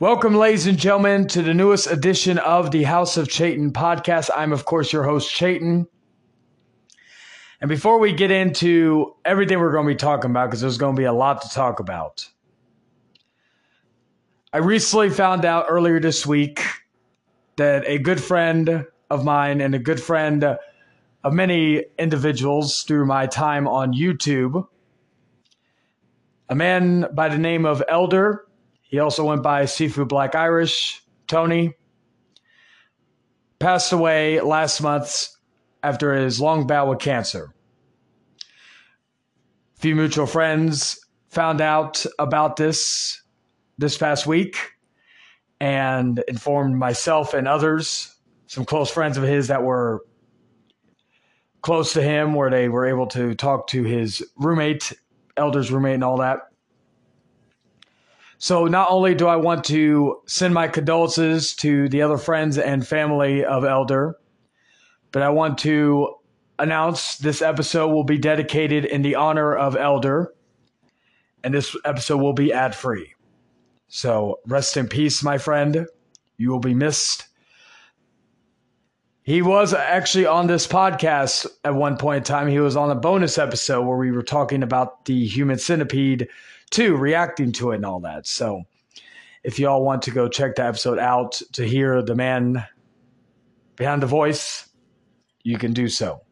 Welcome, ladies and gentlemen, to the newest edition of the House of Chayton podcast. I'm, of course, your host, Chayton. And before we get into everything we're going to be talking about, because there's going to be a lot to talk about, I recently found out earlier this week that a good friend of mine and a good friend of many individuals through my time on YouTube, a man by the name of Elder, he also went by Seafood Black Irish, Tony, passed away last month after his long battle with cancer. A few mutual friends found out about this this past week and informed myself and others, some close friends of his that were close to him, where they were able to talk to his roommate, elder's roommate, and all that. So not only do I want to send my condolences to the other friends and family of Elder, but I want to announce this episode will be dedicated in the honor of Elder, and this episode will be ad free. So rest in peace, my friend. You will be missed. He was actually on this podcast at one point in time. He was on a bonus episode where we were talking about the human centipede too, reacting to it and all that. So if y'all want to go check the episode out to hear the man behind the voice, you can do so.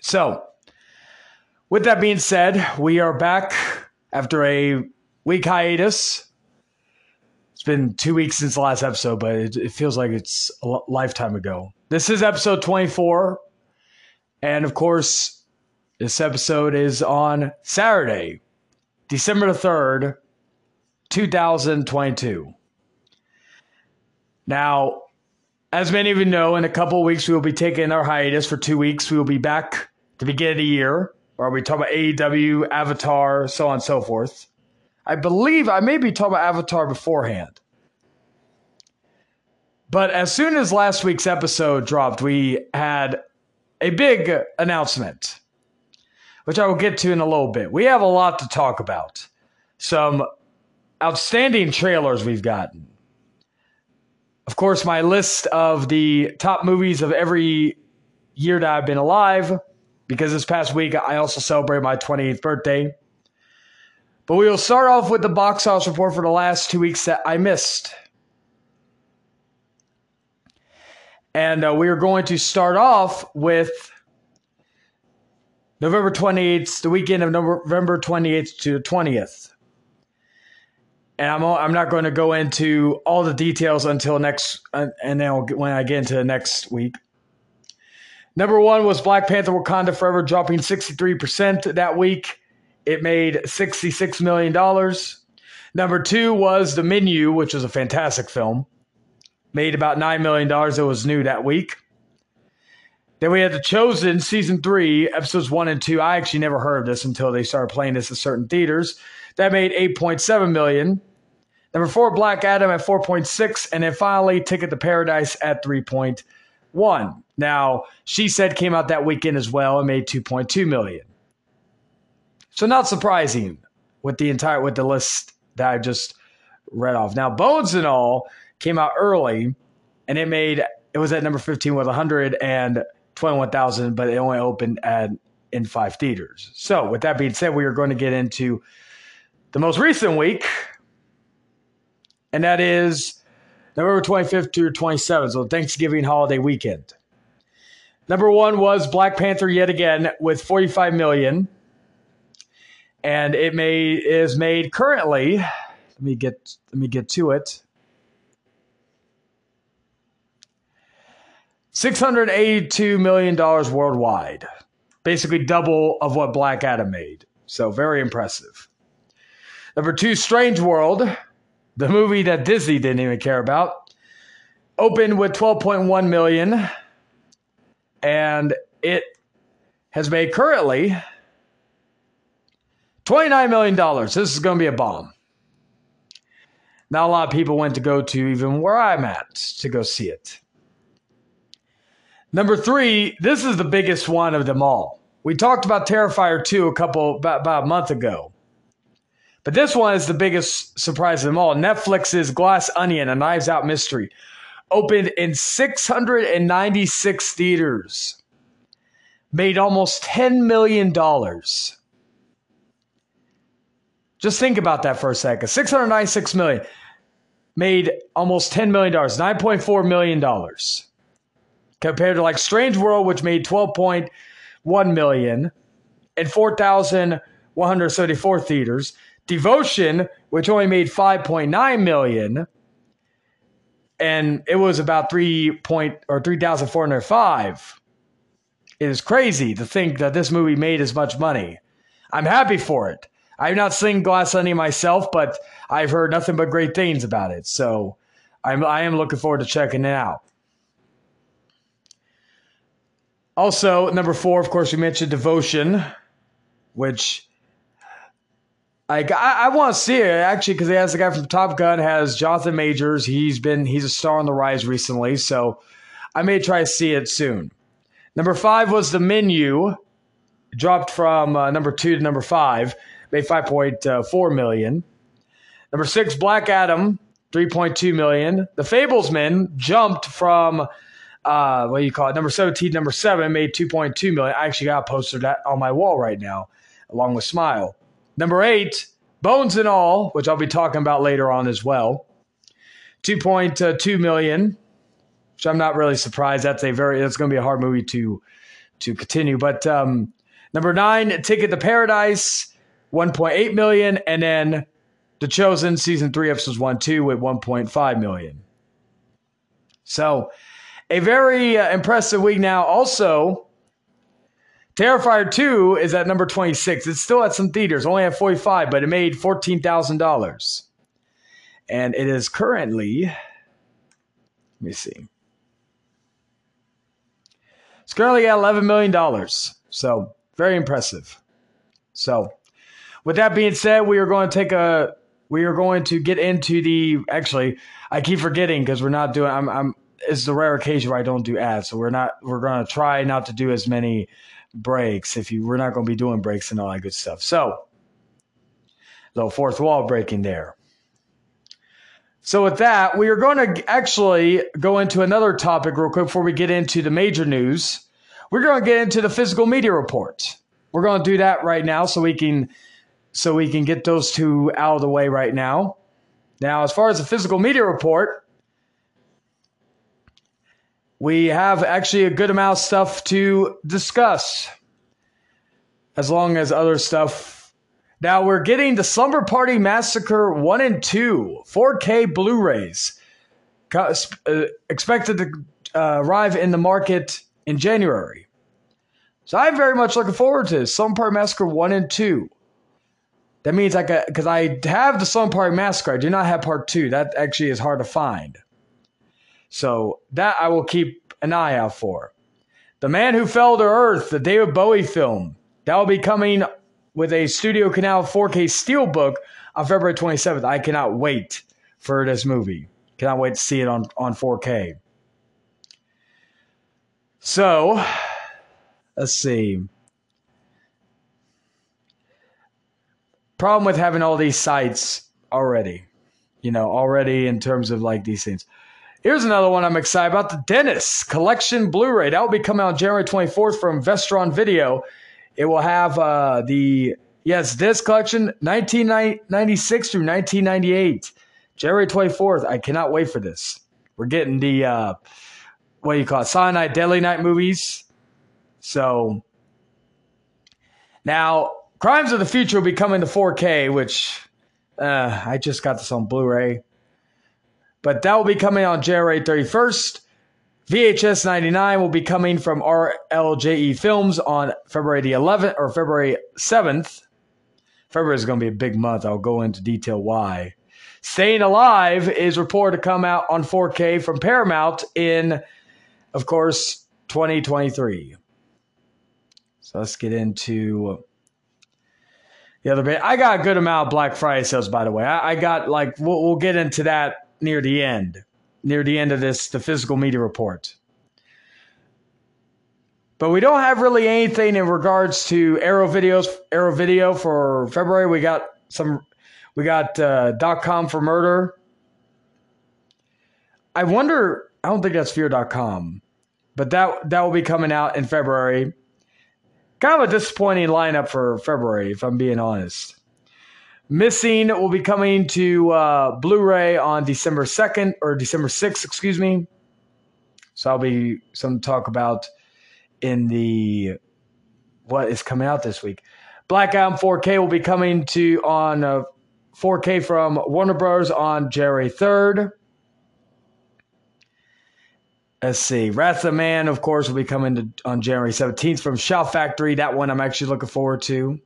So, with that being said, we are back after a week hiatus. It's been two weeks since the last episode, but it, it feels like it's a lifetime ago. This is episode 24. And of course, this episode is on Saturday, December the 3rd, 2022. Now, as many of you know, in a couple weeks, we will be taking our hiatus for two weeks. We will be back to begin of the year, where we talk about AEW, Avatar, so on and so forth. I believe I may be talking about Avatar beforehand. But as soon as last week's episode dropped, we had a big announcement which I will get to in a little bit. We have a lot to talk about. Some outstanding trailers we've gotten. Of course, my list of the top movies of every year that I've been alive, because this past week I also celebrated my 28th birthday. But we will start off with the box office report for the last two weeks that I missed. And uh, we are going to start off with November 28th, the weekend of November 28th to 20th. And I'm, I'm not going to go into all the details until next, uh, and then when I get into the next week. Number one was Black Panther Wakanda Forever, dropping 63% that week. It made $66 million. Number two was The Menu, which was a fantastic film. Made about $9 million. It was new that week. Then we had The Chosen season three, episodes one and two. I actually never heard of this until they started playing this at certain theaters. That made 8.7 million. Number four, Black Adam at 4.6. And then finally, Ticket to Paradise at 3.1. Now, She Said came out that weekend as well and made 2.2 million. So not surprising with the entire with the list that I just read off. Now, Bones and All came out early and it made it was at number 15 with 100 and 21,000, but it only opened at in five theaters. So, with that being said, we are going to get into the most recent week, and that is November 25th through 27th, so Thanksgiving holiday weekend. Number one was Black Panther yet again with 45 million, and it may is made currently. Let me get let me get to it. $682 million worldwide. Basically double of what Black Adam made. So very impressive. Number two, Strange World, the movie that Disney didn't even care about, opened with 12.1 million, and it has made currently $29 million. This is going to be a bomb. Not a lot of people went to go to even where I'm at to go see it. Number three, this is the biggest one of them all. We talked about Terrifier 2 a couple about, about a month ago. But this one is the biggest surprise of them all. Netflix's Glass Onion, a Knives Out mystery, opened in 696 theaters, made almost $10 million. Just think about that for a second. 696 million made almost $10 million, $9.4 million. Compared to like Strange World, which made 12.1 million and 4,174 theaters. Devotion, which only made 5.9 million, and it was about three point or 3,405. It is crazy to think that this movie made as much money. I'm happy for it. I've not seen Glass Onion myself, but I've heard nothing but great things about it. So I'm I am looking forward to checking it out. Also, number four, of course, we mentioned Devotion, which I I, I want to see it actually because it has the guy from Top Gun has Jonathan Majors. He's been he's a star on the rise recently, so I may try to see it soon. Number five was the menu, dropped from uh, number two to number five, made five point uh, four million. Number six, Black Adam, three point two million. The Fablesman jumped from uh, what do you call it? Number 17, number seven made 2.2 million. I actually got a poster that on my wall right now, along with Smile. Number eight, Bones and All, which I'll be talking about later on as well. 2.2 million, which I'm not really surprised. That's a very that's going to be a hard movie to to continue. But um, number nine, Ticket to Paradise, 1.8 million, and then The Chosen season three episodes one two with 1.5 million. So a very uh, impressive week now. Also, Terrifier 2 is at number 26. It's still at some theaters, only at 45, but it made $14,000. And it is currently, let me see. It's currently at $11 million. So, very impressive. So, with that being said, we are going to take a we are going to get into the actually I keep forgetting because we're not doing I'm I'm it's the rare occasion where I don't do ads. So we're not we're gonna try not to do as many breaks. If you we're not gonna be doing breaks and all that good stuff. So little fourth wall breaking there. So with that, we are going to actually go into another topic real quick before we get into the major news. We're going to get into the physical media report. We're going to do that right now so we can so we can get those two out of the way right now. Now, as far as the physical media report, we have actually a good amount of stuff to discuss, as long as other stuff. Now we're getting the Slumber Party Massacre 1 and 2 4K Blu rays uh, expected to uh, arrive in the market in January. So I'm very much looking forward to. Slumber Party Massacre 1 and 2. That means I got, because I have the Slumber Party Massacre, I do not have part 2. That actually is hard to find. So that I will keep an eye out for. The Man Who Fell to Earth, the David Bowie film, that will be coming with a Studio Canal 4K Steelbook on February 27th. I cannot wait for this movie. Cannot wait to see it on, on 4K. So, let's see. Problem with having all these sites already, you know, already in terms of like these things. Here's another one I'm excited about the Dennis Collection Blu ray. That will be coming out January 24th from Vestron Video. It will have uh, the, yes, this collection, 1996 through 1998. January 24th. I cannot wait for this. We're getting the, uh, what do you call it, Silent Night, Deadly Night movies. So now, Crimes of the Future will be coming to 4K, which uh, I just got this on Blu ray. But that will be coming on January 31st. VHS 99 will be coming from RLJE Films on February the 11th or February 7th. February is going to be a big month. I'll go into detail why. Staying Alive is reported to come out on 4K from Paramount in, of course, 2023. So let's get into the other bit. I got a good amount of Black Friday sales, by the way. I, I got like we'll, we'll get into that near the end, near the end of this, the physical media report. But we don't have really anything in regards to Arrow videos, Arrow video for February. We got some We got uh, .com for murder. I wonder. I don't think that's fear.com, but that that will be coming out in February. Kind of a disappointing lineup for February, if I'm being honest. Missing will be coming to uh, Blu-ray on December 2nd or December 6th, excuse me. So I'll be some talk about in the what is coming out this week. Black Adam 4K will be coming to on uh, 4K from Warner Bros. on January 3rd. Let's see. Wrath of Man, of course, will be coming to, on January 17th from Shout Factory. That one I'm actually looking forward to.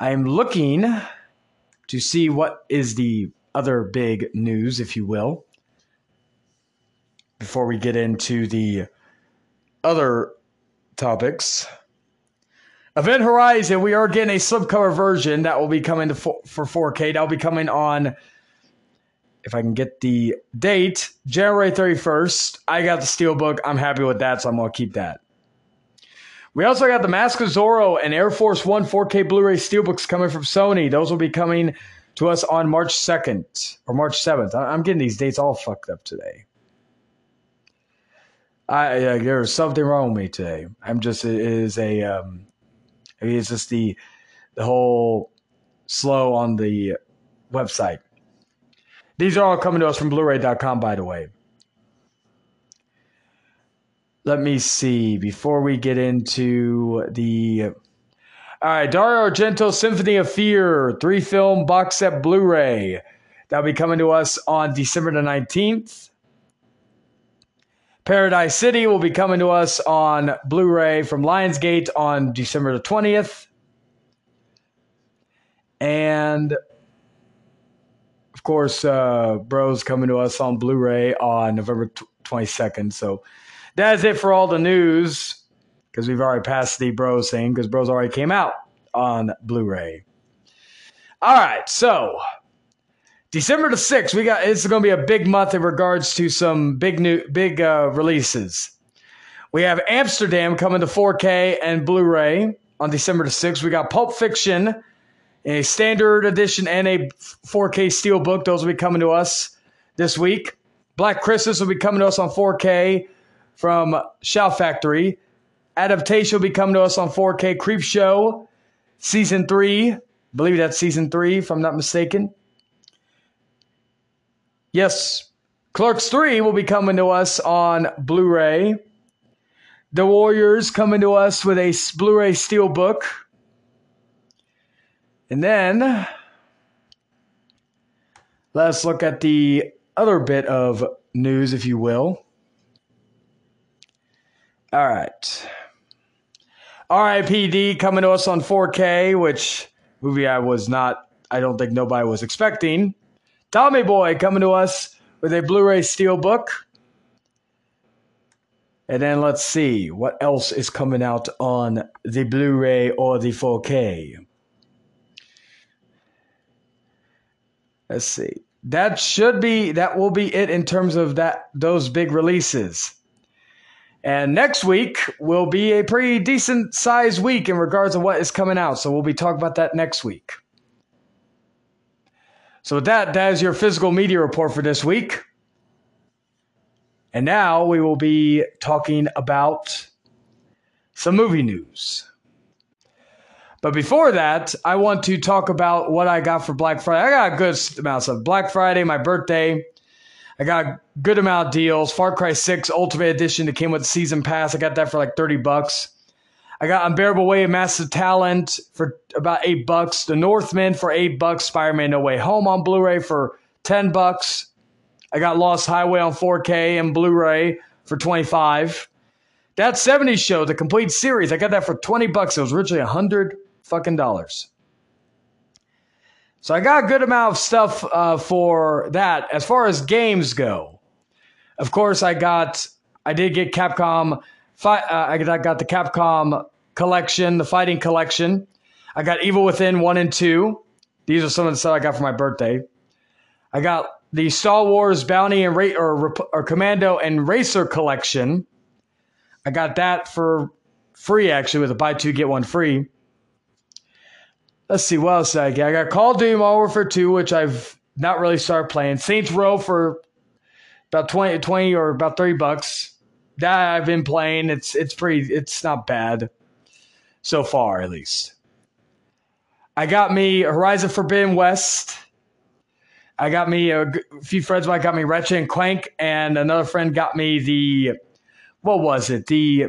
I'm looking to see what is the other big news, if you will, before we get into the other topics. Event Horizon, we are getting a slipcover version that will be coming to for 4K. That will be coming on if I can get the date, January 31st. I got the Steelbook. I'm happy with that, so I'm going to keep that. We also got the Mask of Zorro and Air Force One 4K Blu ray Steelbooks coming from Sony. Those will be coming to us on March 2nd or March 7th. I'm getting these dates all fucked up today. I, uh, there's something wrong with me today. I'm just, it is a, um, it's just the, the whole slow on the website. These are all coming to us from Blu-ray.com, by the way. Let me see before we get into the. All right, Dario Argento Symphony of Fear three film box set Blu-ray that'll be coming to us on December the nineteenth. Paradise City will be coming to us on Blu-ray from Lionsgate on December the twentieth, and of course, uh, Bros coming to us on Blu-ray on November twenty second. So that's it for all the news because we've already passed the Bros thing because Bros already came out on Blu-ray. All right, so December the sixth, we got it's going to be a big month in regards to some big new big uh, releases. We have Amsterdam coming to 4K and Blu-ray on December the 6th. We got Pulp Fiction a standard edition and a 4K steelbook. Those will be coming to us this week. Black Christmas will be coming to us on 4K from Shout Factory. Adaptation will be coming to us on 4K. Creepshow, season three. I believe that's season three, if I'm not mistaken. Yes, Clerks 3 will be coming to us on Blu ray. The Warriors coming to us with a Blu ray steelbook. And then let's look at the other bit of news, if you will. All right. RIPD coming to us on 4K, which movie I was not, I don't think nobody was expecting. Tommy Boy coming to us with a Blu ray Steelbook. And then let's see what else is coming out on the Blu ray or the 4K. Let's see. That should be that will be it in terms of that those big releases. And next week will be a pretty decent sized week in regards to what is coming out. So we'll be talking about that next week. So with that, that is your physical media report for this week. And now we will be talking about some movie news. But before that, I want to talk about what I got for Black Friday. I got a good amount of stuff. Black Friday, my birthday. I got a good amount of deals. Far Cry 6 Ultimate Edition that came with season pass. I got that for like 30 bucks. I got Unbearable Weight of Massive Talent for about 8 bucks. The Northman for 8 bucks. Spider-Man No Way Home on Blu-ray for 10 bucks. I got Lost Highway on 4K and Blu-ray for 25. That 70s show, the complete series, I got that for 20 bucks. It was originally 100 fucking dollars. So I got a good amount of stuff uh, for that. As far as games go, of course, I got, I did get Capcom. Fi- uh, I got the Capcom collection, the fighting collection. I got Evil Within one and two. These are some of the stuff I got for my birthday. I got the Star Wars Bounty and Ra- or, or Commando and Racer collection. I got that for free actually with a buy two get one free. Let's see, what else I get? I got Call of Duty Modern Warfare 2, which I've not really started playing. Saints Row for about 20, 20 or about 30 bucks. That I've been playing. It's it's pretty it's not bad so far at least. I got me Horizon Forbidden West. I got me a, few friends. I got me Ratchet and Clank, and another friend got me the what was it? The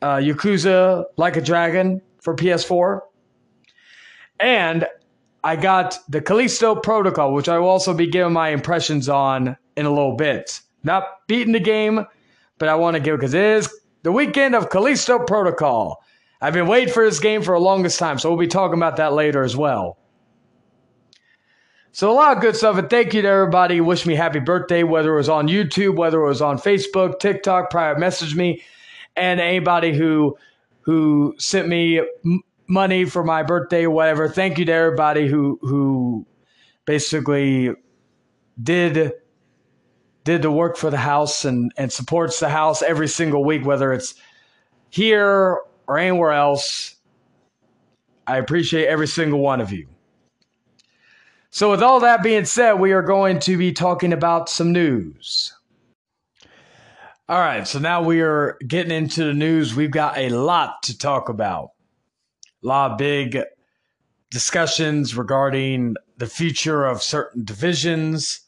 uh, Yakuza Like a Dragon for PS4. And I got the Callisto Protocol, which I will also be giving my impressions on in a little bit. Not beating the game, but I want to give because it is the weekend of Callisto Protocol. I've been waiting for this game for the longest time, so we'll be talking about that later as well. So a lot of good stuff, and thank you to everybody Wish me happy birthday, whether it was on YouTube, whether it was on Facebook, TikTok, private message me, and anybody who who sent me money for my birthday or whatever. Thank you to everybody who who basically did did the work for the house and and supports the house every single week, whether it's here or anywhere else. I appreciate every single one of you. So, with all that being said, we are going to be talking about some news. All right, so now we are getting into the news. We've got a lot to talk about a lot of big discussions regarding the future of certain divisions,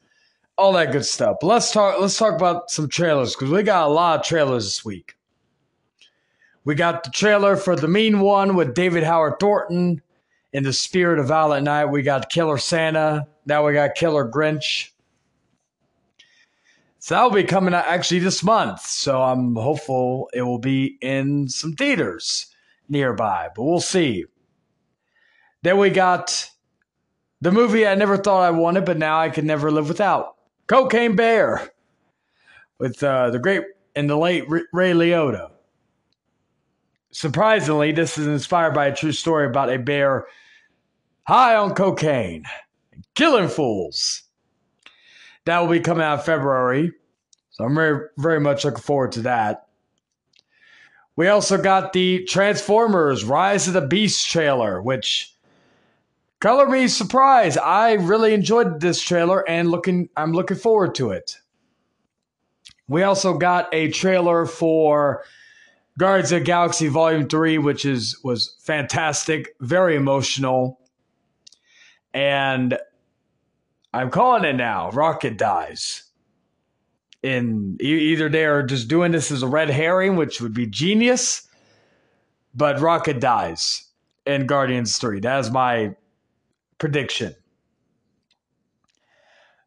all that good stuff. But let's talk. Let's talk about some trailers because we got a lot of trailers this week. We got the trailer for the Mean One with David Howard Thornton. In the spirit of Violent Night, we got Killer Santa. Now we got Killer Grinch. So that'll be coming out actually this month. So I'm hopeful it will be in some theaters nearby, but we'll see. Then we got the movie I never thought I wanted, but now I can never live without Cocaine Bear with uh, the great and the late Ray Liotta. Surprisingly, this is inspired by a true story about a bear high on cocaine killing fools. That will be coming out February. So I'm very, very much looking forward to that. We also got the Transformers Rise of the Beast trailer, which color me surprised. I really enjoyed this trailer and looking I'm looking forward to it. We also got a trailer for Guardians of Galaxy Volume 3, which is was fantastic, very emotional. And I'm calling it now. Rocket dies in either they are just doing this as a red herring, which would be genius, but Rocket dies in Guardians 3. That is my prediction.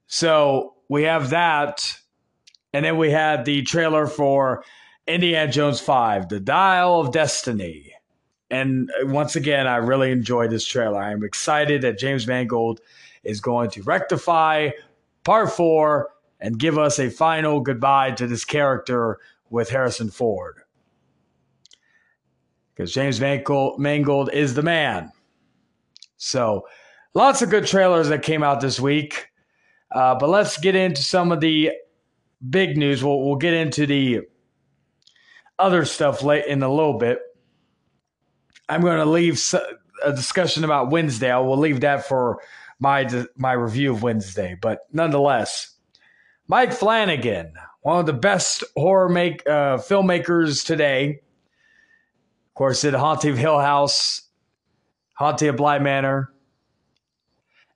So we have that. And then we had the trailer for Indiana Jones 5, The Dial of Destiny. And uh, once again, I really enjoyed this trailer. I'm excited that James Mangold is going to rectify part four and give us a final goodbye to this character with Harrison Ford. Because James Mangold is the man. So, lots of good trailers that came out this week. Uh, but let's get into some of the big news. We'll, we'll get into the other stuff late in a little bit. I'm going to leave a discussion about Wednesday. I will leave that for my my review of Wednesday. But nonetheless, Mike Flanagan, one of the best horror make uh, filmmakers today. Of course, did Haunting of Hill House, Haunting of Bly Manor,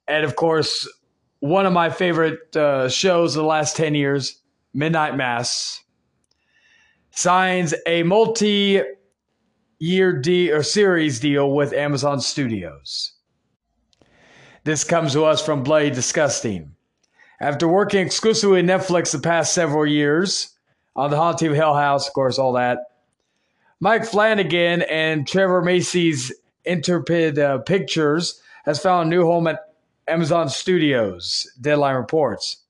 and of course, one of my favorite uh, shows of the last ten years, Midnight Mass, signs a multi-year deal or series deal with Amazon Studios. This comes to us from Bloody Disgusting. After working exclusively with Netflix the past several years on The Haunting of Hill House, of course, all that, Mike Flanagan and Trevor Macy's Intrepid uh, Pictures has found a new home at Amazon Studios, Deadline reports.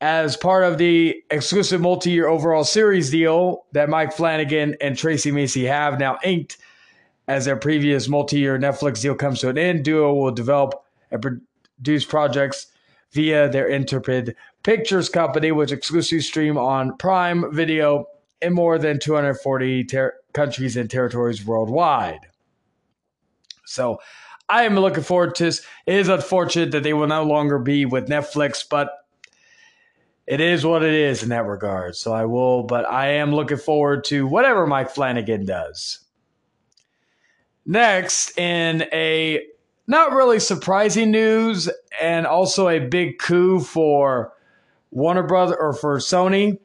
As part of the exclusive multi year overall series deal that Mike Flanagan and Tracy Macy have now inked, as their previous multi year Netflix deal comes to an end, Duo will develop and produce projects via their Intrepid Pictures company, which exclusively stream on Prime Video in more than 240 ter- countries and territories worldwide. So I am looking forward to this. It is unfortunate that they will no longer be with Netflix, but it is what it is in that regard. So I will, but I am looking forward to whatever Mike Flanagan does. Next, in a not really surprising news and also a big coup for Warner Brothers or for Sony.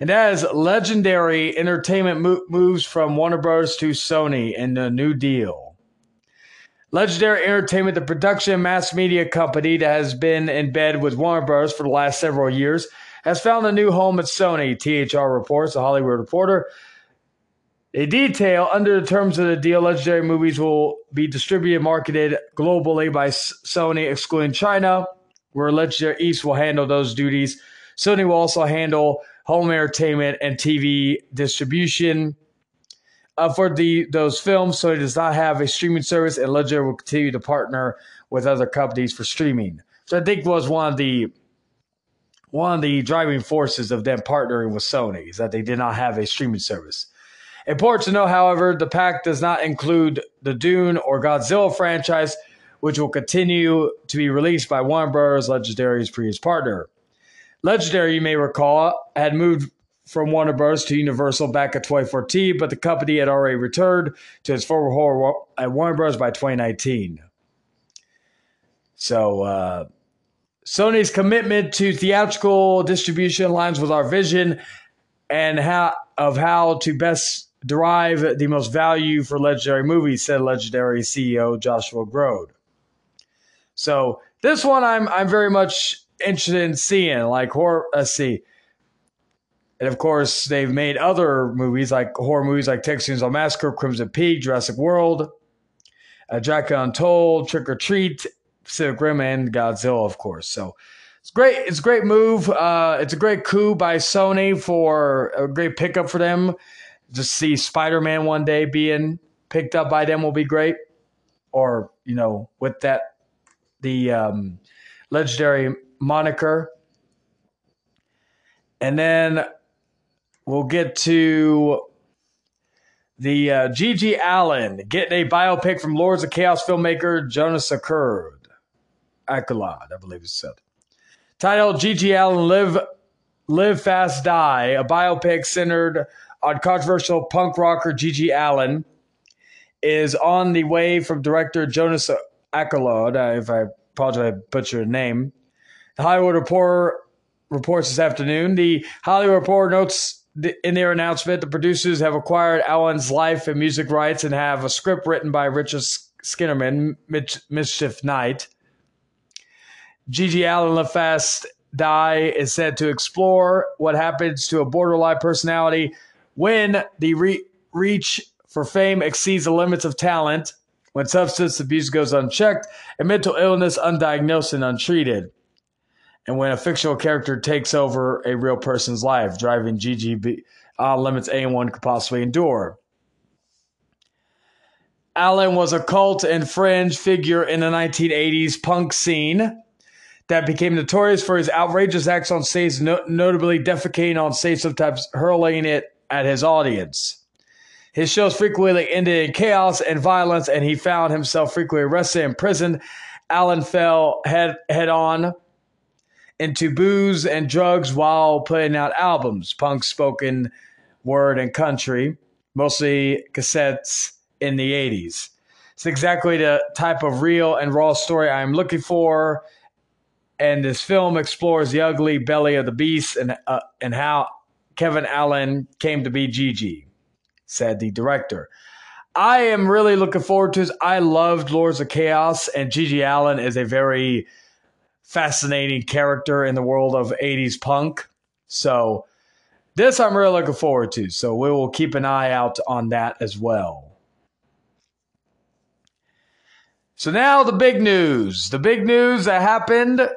And as legendary entertainment moves from Warner Bros. to Sony in the new deal. Legendary Entertainment, the production mass media company that has been in bed with Warner Bros. for the last several years, has found a new home at Sony, THR reports, a Hollywood reporter. A detail under the terms of the deal, Legendary movies will be distributed marketed globally by Sony, excluding China, where Legendary East will handle those duties. Sony will also handle home entertainment and TV distribution uh, for the those films, so it does not have a streaming service, and Ledger will continue to partner with other companies for streaming. So I think was one of the one of the driving forces of them partnering with Sony is that they did not have a streaming service. Important to know, however, the pack does not include the Dune or Godzilla franchise, which will continue to be released by Warner Bros. Legendary's previous partner. Legendary, you may recall, had moved from Warner Bros. to Universal back at 2014, but the company had already returned to its former home at Warner Bros. by 2019. So, uh, Sony's commitment to theatrical distribution aligns with our vision and how of how to best derive the most value for legendary movies, said legendary CEO Joshua Grode. So this one I'm I'm very much interested in seeing. Like horror, let's see. And of course, they've made other movies like horror movies like Texas Chainsaw Massacre, Crimson Peak, Jurassic World, uh, Dracula Untold, Trick or Treat, Pacific Rim, and Godzilla, of course. So it's great. It's a great move. Uh, it's a great coup by Sony for a great pickup for them. Just see Spider Man one day being picked up by them will be great. Or you know, with that, the um, legendary moniker. And then we'll get to the uh, GG Allin getting a biopic from Lords of Chaos filmmaker Jonas Acurd. Accolade, I believe it's said. Titled GG Allin Live Live Fast Die, a biopic centered on controversial punk rocker GG Allin is on the way from director Jonas Accolade, uh, if I apologize I butchered the name. The Hollywood Reporter reports this afternoon. The Hollywood Reporter notes in their announcement the producers have acquired Allin's life and music rights and have a script written by Richard Skinnerman, Mischief Night. GG Allin LaFast Die is said to explore what happens to a borderline personality when the re- reach for fame exceeds the limits of talent, when substance abuse goes unchecked, and mental illness undiagnosed and untreated and when a fictional character takes over a real person's life, driving GGB uh, limits anyone could possibly endure. Allin was a cult and fringe figure in the 1980s punk scene that became notorious for his outrageous acts on stage, no- notably defecating on stage, sometimes hurling it at his audience. His shows frequently ended in chaos and violence, and he found himself frequently arrested and imprisoned. Allin fell head head on into booze and drugs while putting out albums, punk spoken word and country, mostly cassettes in the 80s. It's exactly the type of real and raw story I'm looking for. And this film explores the ugly belly of the beast and, uh, and how Kevin Allin came to be GG, said the director. I am really looking forward to this. I loved Lords of Chaos, and GG Allin is a very fascinating character in the world of 80s punk. So this I'm really looking forward to. So we will keep an eye out on that as well. So now the big news. The big news that happened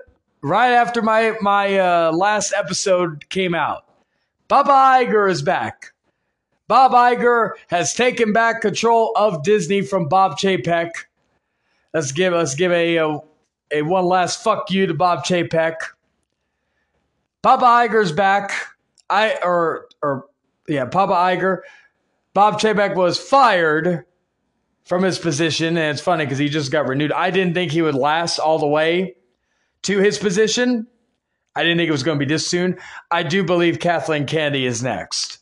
right after my my uh, last episode came out. Bob Iger is back. Bob Iger has taken back control of Disney from Bob Chapek. Let's give let's give a, a a one last fuck you to Bob Chapek. Papa Iger's back. I or or yeah, Papa Iger. Bob Chapek was fired from his position, and it's funny because he just got renewed. I didn't think he would last all the way to his position. I didn't think it was going to be this soon. I do believe Kathleen Kennedy is next.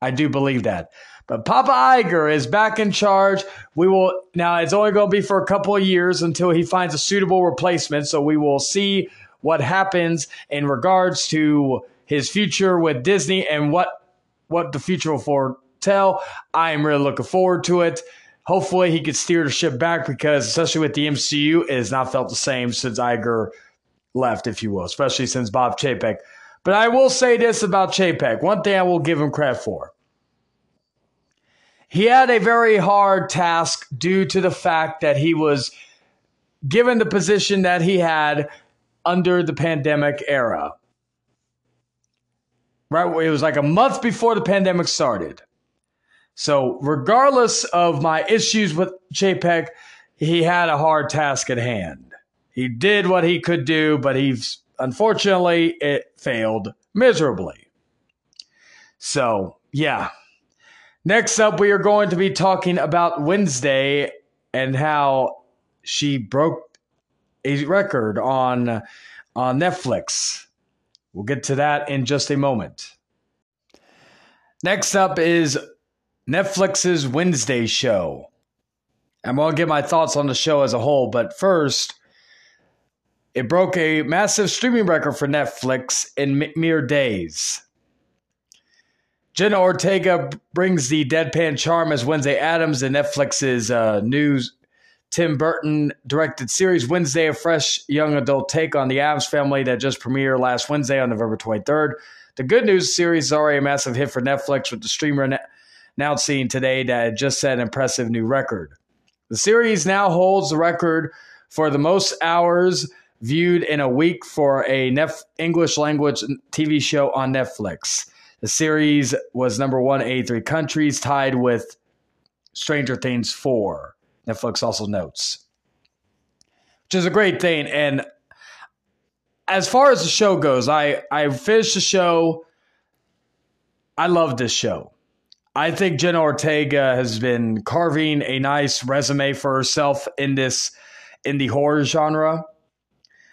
I do believe that. But Papa Iger is back in charge. We will now. It's only going to be for a couple of years until he finds a suitable replacement. So we will see what happens in regards to his future with Disney and what what the future will foretell. I am really looking forward to it. Hopefully, he could steer the ship back because, especially with the MCU, it has not felt the same since Iger left, if you will, especially since Bob Chapek. But I will say this about Chapek. One thing I will give him credit for. He had a very hard task due to the fact that he was given the position that he had under the pandemic era. Right? It was like a month before the pandemic started. So, regardless of my issues with Chapek, he had a hard task at hand. He did what he could do, but he's unfortunately it failed miserably. So, yeah. Next up, we are going to be talking about Wednesday and how she broke a record on on Netflix. We'll get to that in just a moment. Next up is Netflix's Wednesday show. I'm going to give my thoughts on the show as a whole, but first, it broke a massive streaming record for Netflix in mere days. Jenna Ortega brings the deadpan charm as Wednesday Addams in Netflix's uh, news Tim Burton directed series Wednesday, a fresh young adult take on the Addams family that just premiered last Wednesday on November 23rd. The good news series is already a massive hit for Netflix, with the streamer announcing today that it just set an impressive new record. The series now holds the record for the most hours viewed in a week for a Nef- English language TV show on Netflix. The series was number one in 83 countries, tied with Stranger Things 4. Netflix also notes, which is a great thing. And as far as the show goes, I I finished the show. I love this show. I think Jenna Ortega has been carving a nice resume for herself in this in the horror genre.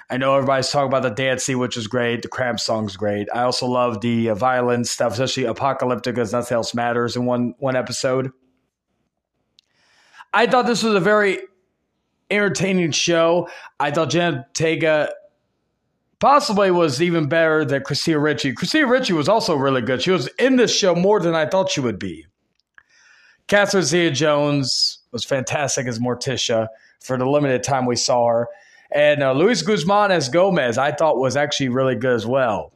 I know everybody's talking about the dancing, which is great. The Cramp song's great. I also love the uh, violence stuff, especially Apocalyptica as Nothing Else Matters in one one episode. I thought this was a very entertaining show. I thought Jenna Ortega possibly was even better than Christina Ricci. Christina Ricci was also really good. She was in this show more than I thought she would be. Catherine Zeta Jones was fantastic as Morticia for the limited time we saw her. And uh, Luis Guzman as Gomez, I thought was actually really good as well.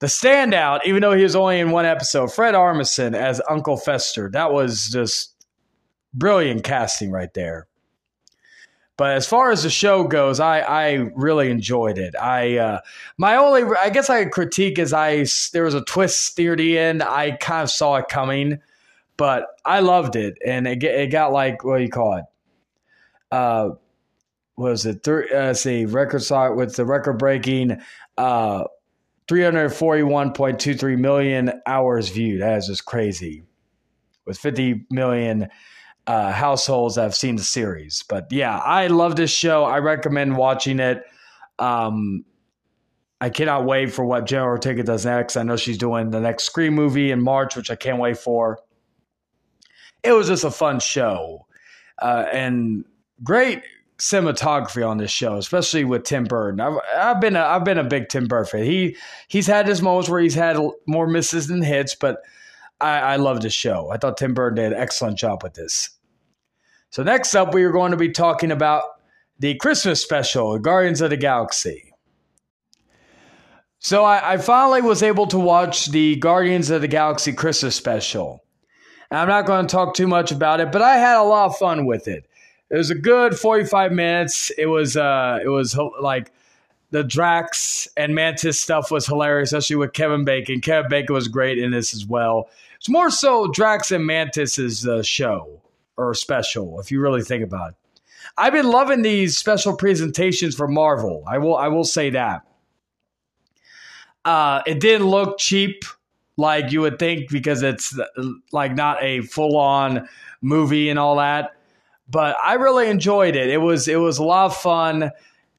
The standout, even though he was only in one episode, Fred Armisen as Uncle Fester. That was just brilliant casting right there. But as far as the show goes, I, I really enjoyed it. I uh, my only I guess I critique is I there was a twist near the end. I kind of saw it coming, but I loved it, and it it got like what do you call it? Uh, was it three? Uh, see, record saw with the record breaking. Uh, 341.23 million hours viewed. That is just crazy. With 50 million uh, households that have seen the series. But yeah, I love this show. I recommend watching it. Um, I cannot wait for what Jenna Ortega does next. I know she's doing the next Scream movie in March, which I can't wait for. It was just a fun show uh, and great cinematography on this show, especially with Tim Burton. I've, I've been a, I've been a big Tim Burton fan. He he's had his moments where he's had more misses than hits, but I, I love this show. I thought Tim Burton did an excellent job with this. So next up, we are going to be talking about the Christmas special, Guardians of the Galaxy. So I, I finally was able to watch the Guardians of the Galaxy Christmas special. I'm not going to talk too much about it, but I had a lot of fun with it. It was a good 45 minutes. It was uh, it was like the Drax and Mantis stuff was hilarious, especially with Kevin Bacon. Kevin Bacon was great in this as well. It's more so Drax and Mantis's uh, show or special, if you really think about it. I've been loving these special presentations for Marvel. I will I will say that. Uh, it didn't look cheap like you would think because it's like not a full on movie and all that. But I really enjoyed it. It was it was a lot of fun.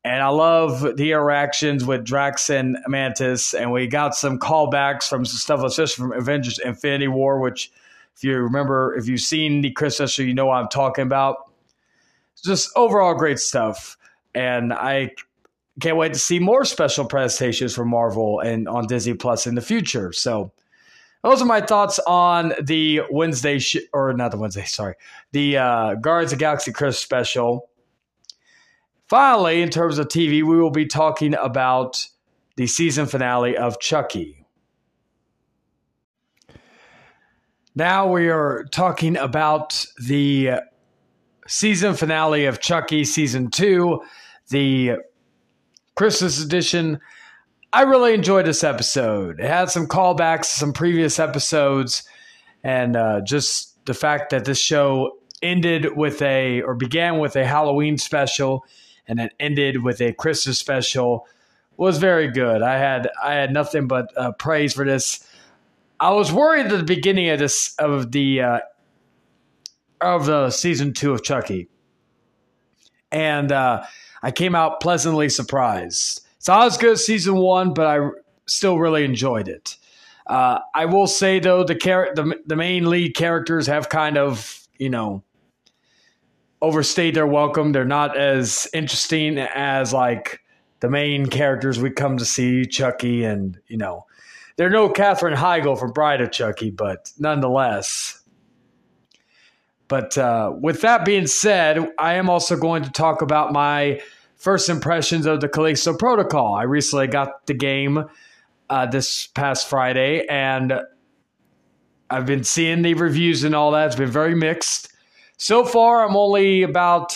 And I love the interactions with Drax and Mantis, and we got some callbacks from some stuff, especially from Avengers Infinity War, which, if you remember, if you've seen the Christmas show, you know what I'm talking about. Just overall great stuff. And I can't wait to see more special presentations from Marvel and on Disney Plus in the future. So, those are my thoughts on the Wednesday, sh- or not the Wednesday, sorry, the uh, Guardians of Galaxy Christmas special. Finally, in terms of TV, we will be talking about the season finale of Chucky. Now we are talking about the season finale of Chucky season two, the Christmas edition. I really enjoyed this episode. It had some callbacks to some previous episodes, and uh, just the fact that this show ended with a or began with a Halloween special and it ended with a Christmas special was very good. I had I had nothing but uh, praise for this. I was worried at the beginning of this of the uh, of the season two of Chucky, and uh, I came out pleasantly surprised. It's not as good as season one, but I still really enjoyed it. Uh, I will say though the char- the the main lead characters have kind of you know overstayed their welcome. They're not as interesting as like the main characters we come to see, Chucky, and you know, they're no Katherine Heigl from Bride of Chucky, but nonetheless. But uh, with that being said, I am also going to talk about my first impressions of the Callisto Protocol. I recently got the game uh, this past Friday, and I've been seeing the reviews and all that. It's been very mixed. So far, I'm only about,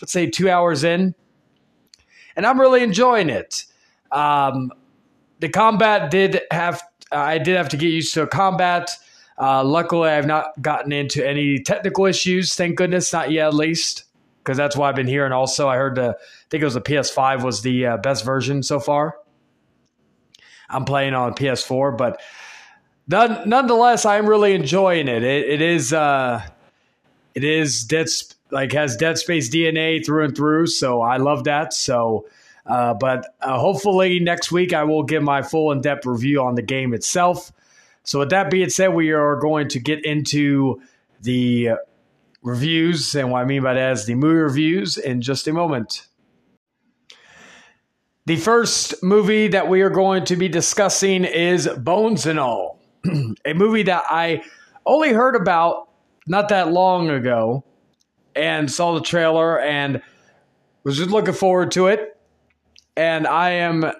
let's say, two hours in, and I'm really enjoying it. Um, the combat did have, I did have to get used to combat. Uh, luckily, I've not gotten into any technical issues. Thank goodness, not yet, at least, because that's what I've been hearing. Also, I heard the, I think it was the PS5 was the uh, best version so far. I'm playing on PS4, but none, nonetheless, I'm really enjoying it. It, it is. Uh, it is Dead like has Dead Space DNA through and through. So I love that. So, uh, but uh, hopefully next week I will give my full in depth review on the game itself. So with that being said, we are going to get into the reviews, and what I mean by that is the movie reviews in just a moment. The first movie that we are going to be discussing is Bones and All, a movie that I only heard about not that long ago and saw the trailer and was just looking forward to it. And I am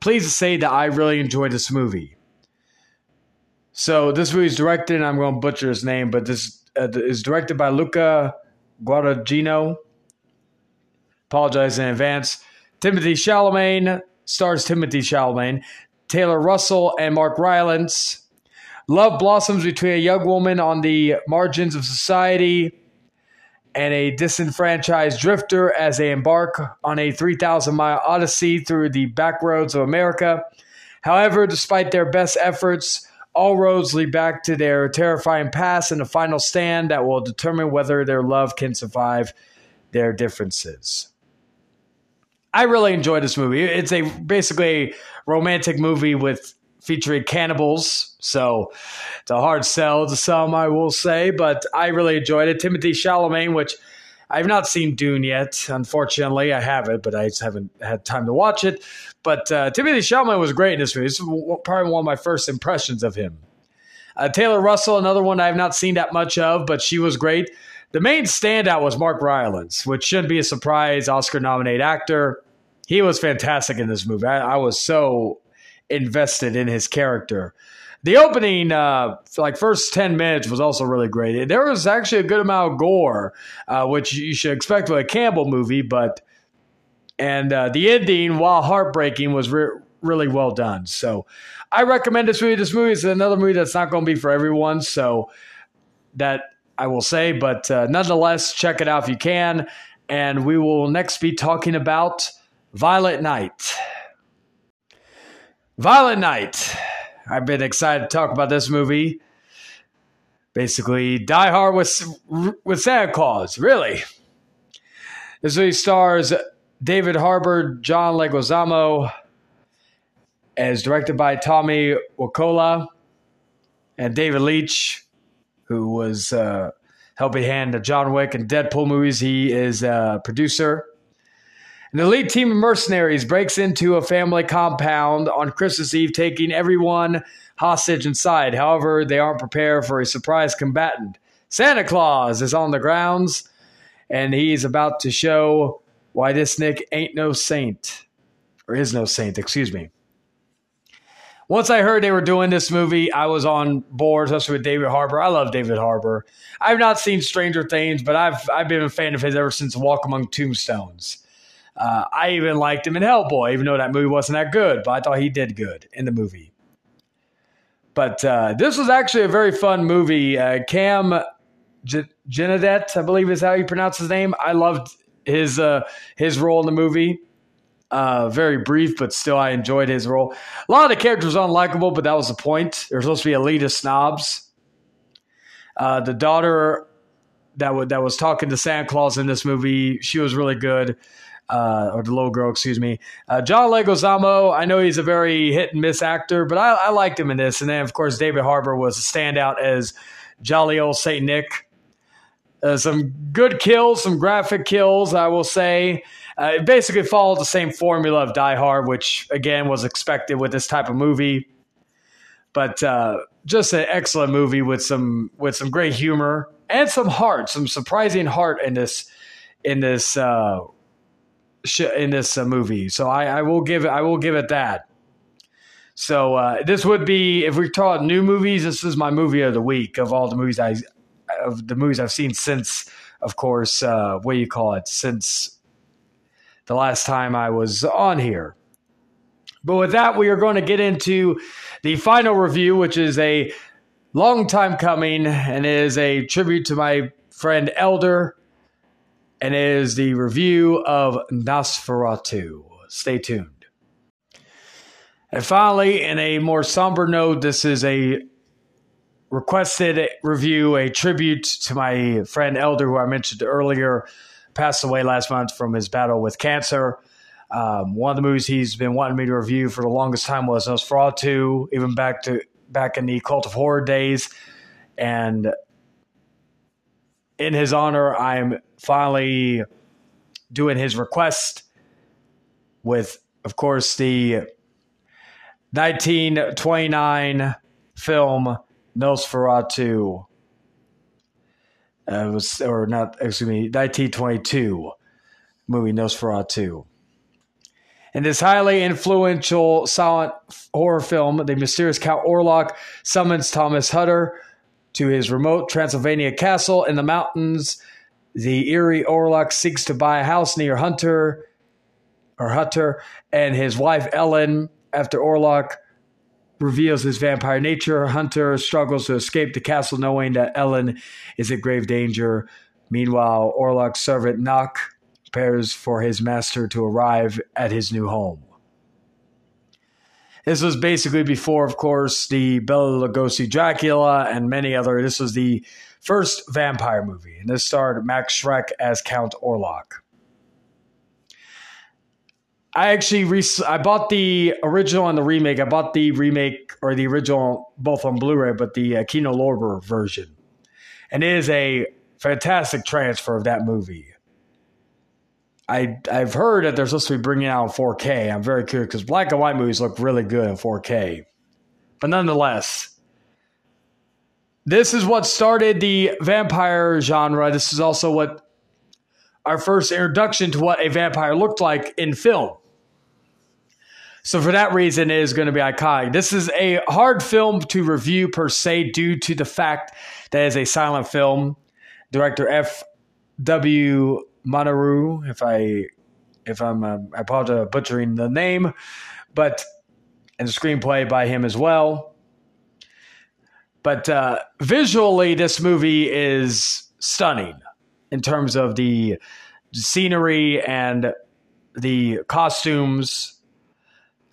pleased to say that I really enjoyed this movie. So this movie is directed, and I'm going to butcher his name, but this uh, is directed by Luca Guadagnino. Apologize in advance. Timothée Chalamet stars Timothée Chalamet, Taylor Russell, and Mark Rylance. Love blossoms between a young woman on the margins of society and a disenfranchised drifter as they embark on a 3,000 mile odyssey through the back roads of America. However, despite their best efforts, all roads lead back to their terrifying past and a final stand that will determine whether their love can survive their differences. I really enjoyed this movie. It's a basically romantic movie with featuring cannibals. So it's a hard sell to some, I will say, but I really enjoyed it. Timothée Chalamet, which I've not seen Dune yet. Unfortunately, I have it, but I just haven't had time to watch it. But uh, Timothée Chalamet was great in this movie. It's probably one of my first impressions of him. Uh, Taylor Russell, another one I've not seen that much of, but she was great. The main standout was Mark Rylance, which shouldn't be a surprise. Oscar nominated actor. He was fantastic in this movie. I, I was so invested in his character. The opening, uh, like first ten minutes, was also really great. There was actually a good amount of gore, uh, which you should expect with a Campbell movie, but and uh, the ending, while heartbreaking, was re- really well done. So I recommend this movie. This movie is another movie that's not going to be for everyone, so that I will say, but uh, nonetheless, check it out if you can. And we will next be talking about Violent Night. Violent Night. I've been excited to talk about this movie. basically Die Hard with with Santa Claus. Really, this movie stars David Harbour, John Leguizamo, as directed by Tommy Wirkola and David Leitch, who was uh, helping hand to John Wick and Deadpool movies. He is a producer. An elite team of mercenaries breaks into a family compound on Christmas Eve, taking everyone hostage inside. However, they aren't prepared for a surprise combatant. Santa Claus is on the grounds, and he's about to show why this Nick ain't no saint, or is no saint, excuse me. Once I heard they were doing this movie, I was on board, especially with David Harbour. I love David Harbour. I've not seen Stranger Things, but I've I've been a fan of his ever since Walk Among Tombstones. Uh, I even liked him in Hellboy, even though that movie wasn't that good, but I thought he did good in the movie. But uh, this was actually a very fun movie. Uh, Cam I believe is how you pronounce his name. I loved his uh, his role in the movie. Uh, very brief, but still, I enjoyed his role. A lot of the characters unlikable, but that was the point. They're supposed to be elitist snobs. Uh, the daughter that w- that was talking to Santa Claus in this movie, she was really good uh, or the little girl, excuse me. Uh, John Leguizamo, I know he's a very hit and miss actor, but I, I, liked him in this. And then, of course, David Harbour was a standout as jolly old Saint Nick. Uh, some good kills, some graphic kills, I will say. Uh, it basically followed the same formula of Die Hard, which again was expected with this type of movie. But uh, just an excellent movie with some with some great humor and some heart, some surprising heart in this in this uh, in this uh, movie. So I, I, will give it. I will give it that. So uh, this would be if we talk new movies. This is my movie of the week of all the movies I of the movies I've seen since, of course, uh, what do you call it? Since the last time I was on here. But with that, we are going to get into the final review, which is a long time coming and is a tribute to my friend Elder and it is the review of Nosferatu. Stay tuned. And finally, in a more somber note, this is a requested review, a tribute to my friend Elder, who I mentioned earlier, passed away last month from his battle with cancer. Um, one of the movies he's been wanting me to review for the longest time was Nosferatu, even back to back in the Cult of Horror days. And in his honor, I'm finally doing his request with, of course, the 1929 film Nosferatu. Uh, it was, or not, excuse me, 1922 movie Nosferatu. In this highly influential silent horror film, the mysterious Count Orlok summons Thomas Hutter to his remote Transylvania castle in the mountains. The eerie Orlok seeks to buy a house near Hunter or Hutter and his wife Ellen. After Orlok reveals his vampire nature, Hunter struggles to escape the castle, knowing that Ellen is in grave danger. Meanwhile, Orlok's servant Knock prepares for his master to arrive at his new home. This was basically before, of course, the Bela Lugosi Dracula and many other. This was the first vampire movie, and this starred Max Schreck as Count Orlok. I actually I bought the original and the remake. I bought the remake or the original both on Blu-ray, but the uh, Kino Lorber version, and it is a fantastic transfer of that movie. I I've heard that they're supposed to be bringing out 4K. I'm very curious because black and white movies look really good in 4K, but nonetheless, this is what started the vampire genre. This is also what our first introduction to what a vampire looked like in film. So for that reason, it is going to be iconic. This is a hard film to review per se due to the fact that it is a silent film. Director F. W. Manaru, if I if I'm uh, I apologize for butchering the name, but and the screenplay by him as well. But uh, visually, this movie is stunning in terms of the scenery and the costumes.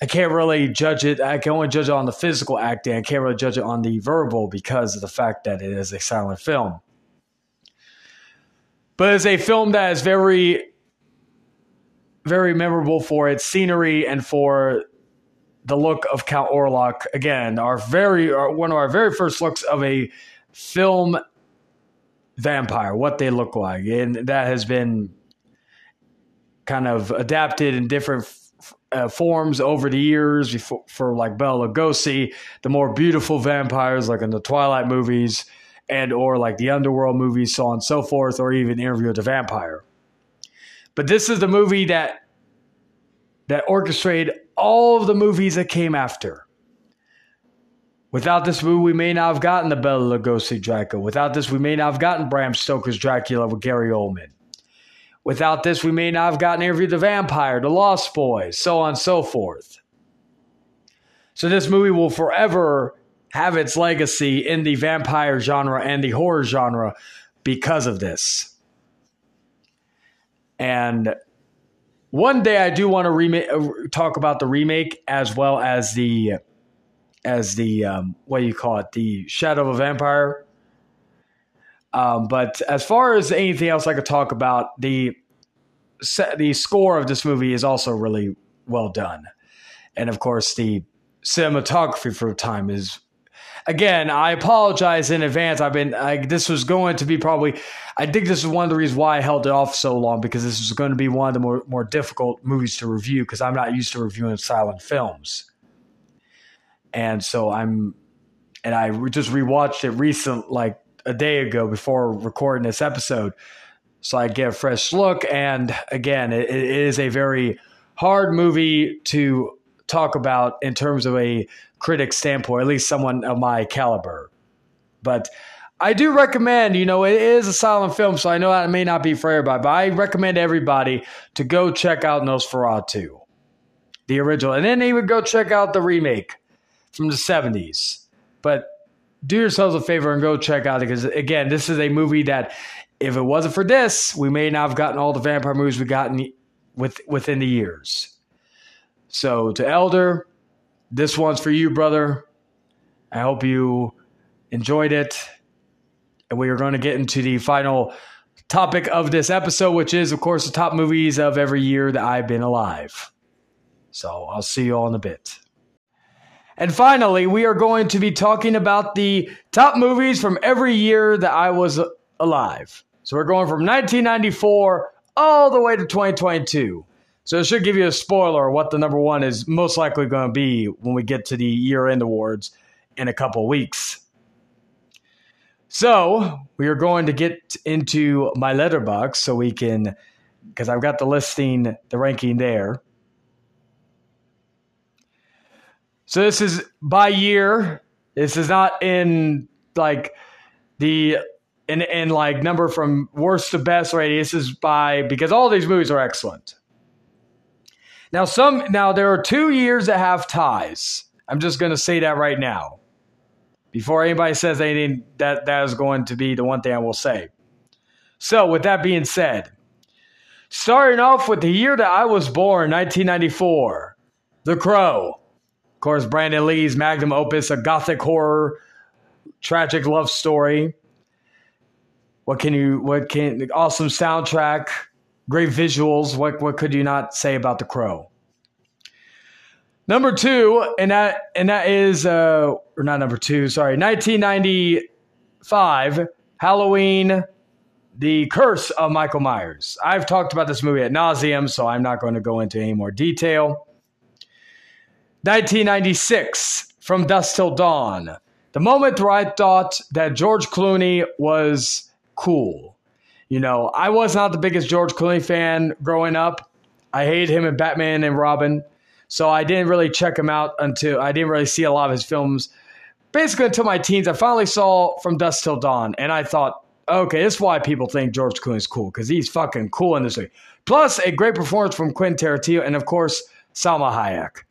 I can't really judge it. I can only judge it on the physical acting. I can't really judge it on the verbal because of the fact that it is a silent film. But it's a film that is very, very memorable for its scenery and for the look of Count Orlok. Again, our very our, one of our very first looks of a film vampire, what they look like, and that has been kind of adapted in different uh, forms over the years before, for like Bela Lugosi, the more beautiful vampires like in the Twilight movies and or like the Underworld movies, so on and so forth, or even Interview with the Vampire. But this is the movie that that orchestrated all of the movies that came after. Without this movie, we may not have gotten the Bela Lugosi Dracula. Without this, we may not have gotten Bram Stoker's Dracula with Gary Oldman. Without this, we may not have gotten Interview the Vampire, The Lost Boys, so on and so forth. So this movie will forever have its legacy in the vampire genre and the horror genre because of this. And one day I do want to remake, uh, talk about the remake as well as the as the um, what do you call it, the Shadow of a Vampire um, but as far as anything else I could talk about, the the score of this movie is also really well done, and of course the cinematography for time is. Again, I apologize in advance. I've been I, this was going to be probably. I think this is one of the reasons why I held it off so long because this is going to be one of the more more difficult movies to review because I'm not used to reviewing silent films, and so I'm and I just rewatched it recent like a day ago before recording this episode. So I get a fresh look. And again, it, it is a very hard movie to talk about in terms of a critic standpoint, at least someone of my caliber. But I do recommend, you know, it is a silent film, so I know that may not be for everybody, but I recommend everybody to go check out Nosferatu, the original, and then even go check out the remake from the 70s. But do yourselves a favor and go check out it because again, this is a movie that if it wasn't for this, we may not have gotten all the vampire movies we've gotten with within the years. So to Elder, this one's for you, brother. I hope you enjoyed it. And we are going to get into the final topic of this episode, which is, of course, the top movies of every year that I've been alive. So I'll see you all in a bit. And finally, we are going to be talking about the top movies from every year that I was alive. So we're going from 1994 all the way to 2022. So it should give you a spoiler what the number one is most likely going to be when we get to the year end awards in a couple weeks. So we are going to get into my Letterboxd so we can, because I've got the listing, the ranking there. So this is by year. This is not in like the in in like number from worst to best rating. This is by because all these movies are excellent. Now some now there are two years that have ties. I'm just going to say that right now. Before anybody says anything, that that is going to be the one thing I will say. So with that being said, starting off with the year that I was born, 1994, The Crow. Of course, Brandon Lee's magnum opus, a gothic horror, tragic love story. What can you? What can? Awesome soundtrack, great visuals. What what could you not say about The Crow? Number two, and that and that is uh, or not number two. Sorry, 1995, Halloween. The Curse of Michael Myers. I've talked about this movie at nauseum, so I'm not going to go into any more detail. 1996, From Dusk Till Dawn. The moment where I thought that George Clooney was cool. You know, I was not the biggest George Clooney fan growing up. I hated him in Batman and Robin. So I didn't really check him out until I didn't really see a lot of his films. Basically, until my teens, I finally saw From Dusk Till Dawn, and I thought, okay, this is why people think George Clooney is cool because he's fucking cool in this movie. Plus, a great performance from Quentin Tarantino, and of course, Salma Hayek.